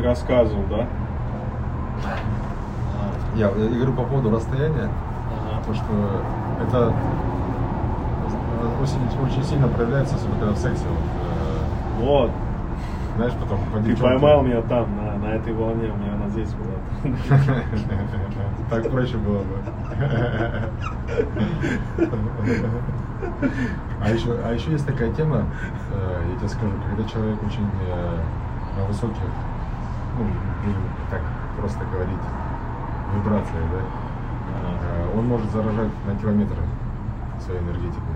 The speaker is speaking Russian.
и рассказывал, да? Я, я говорю по поводу расстояния, Ага. то что это очень, очень сильно проявляется, особенно когда в сексе. Вот, Вот, э, знаешь, потом по ты девчонке. поймал меня там, на, на этой волне, у меня она здесь была. Так проще было бы. А еще, а еще есть такая тема, э, я тебе скажу, когда человек очень э, на высоких, ну, так просто говорить, вибрациях, да, э, он может заражать на километры своей энергетикой.